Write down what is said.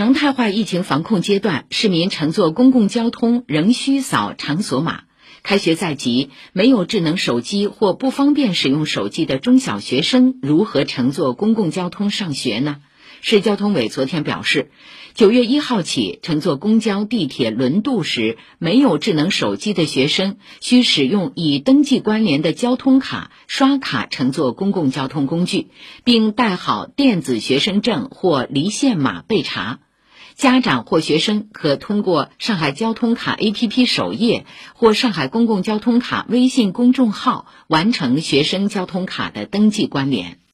常态化疫情防控阶段，市民乘坐公共交通仍需扫场所码。开学在即，没有智能手机或不方便使用手机的中小学生如何乘坐公共交通上学呢？市交通委昨天表示，九月一号起，乘坐公交、地铁、轮渡时，没有智能手机的学生需使用已登记关联的交通卡刷卡乘坐公共交通工具，并带好电子学生证或离线码备查。家长或学生可通过上海交通卡 APP 首页或上海公共交通卡微信公众号完成学生交通卡的登记关联。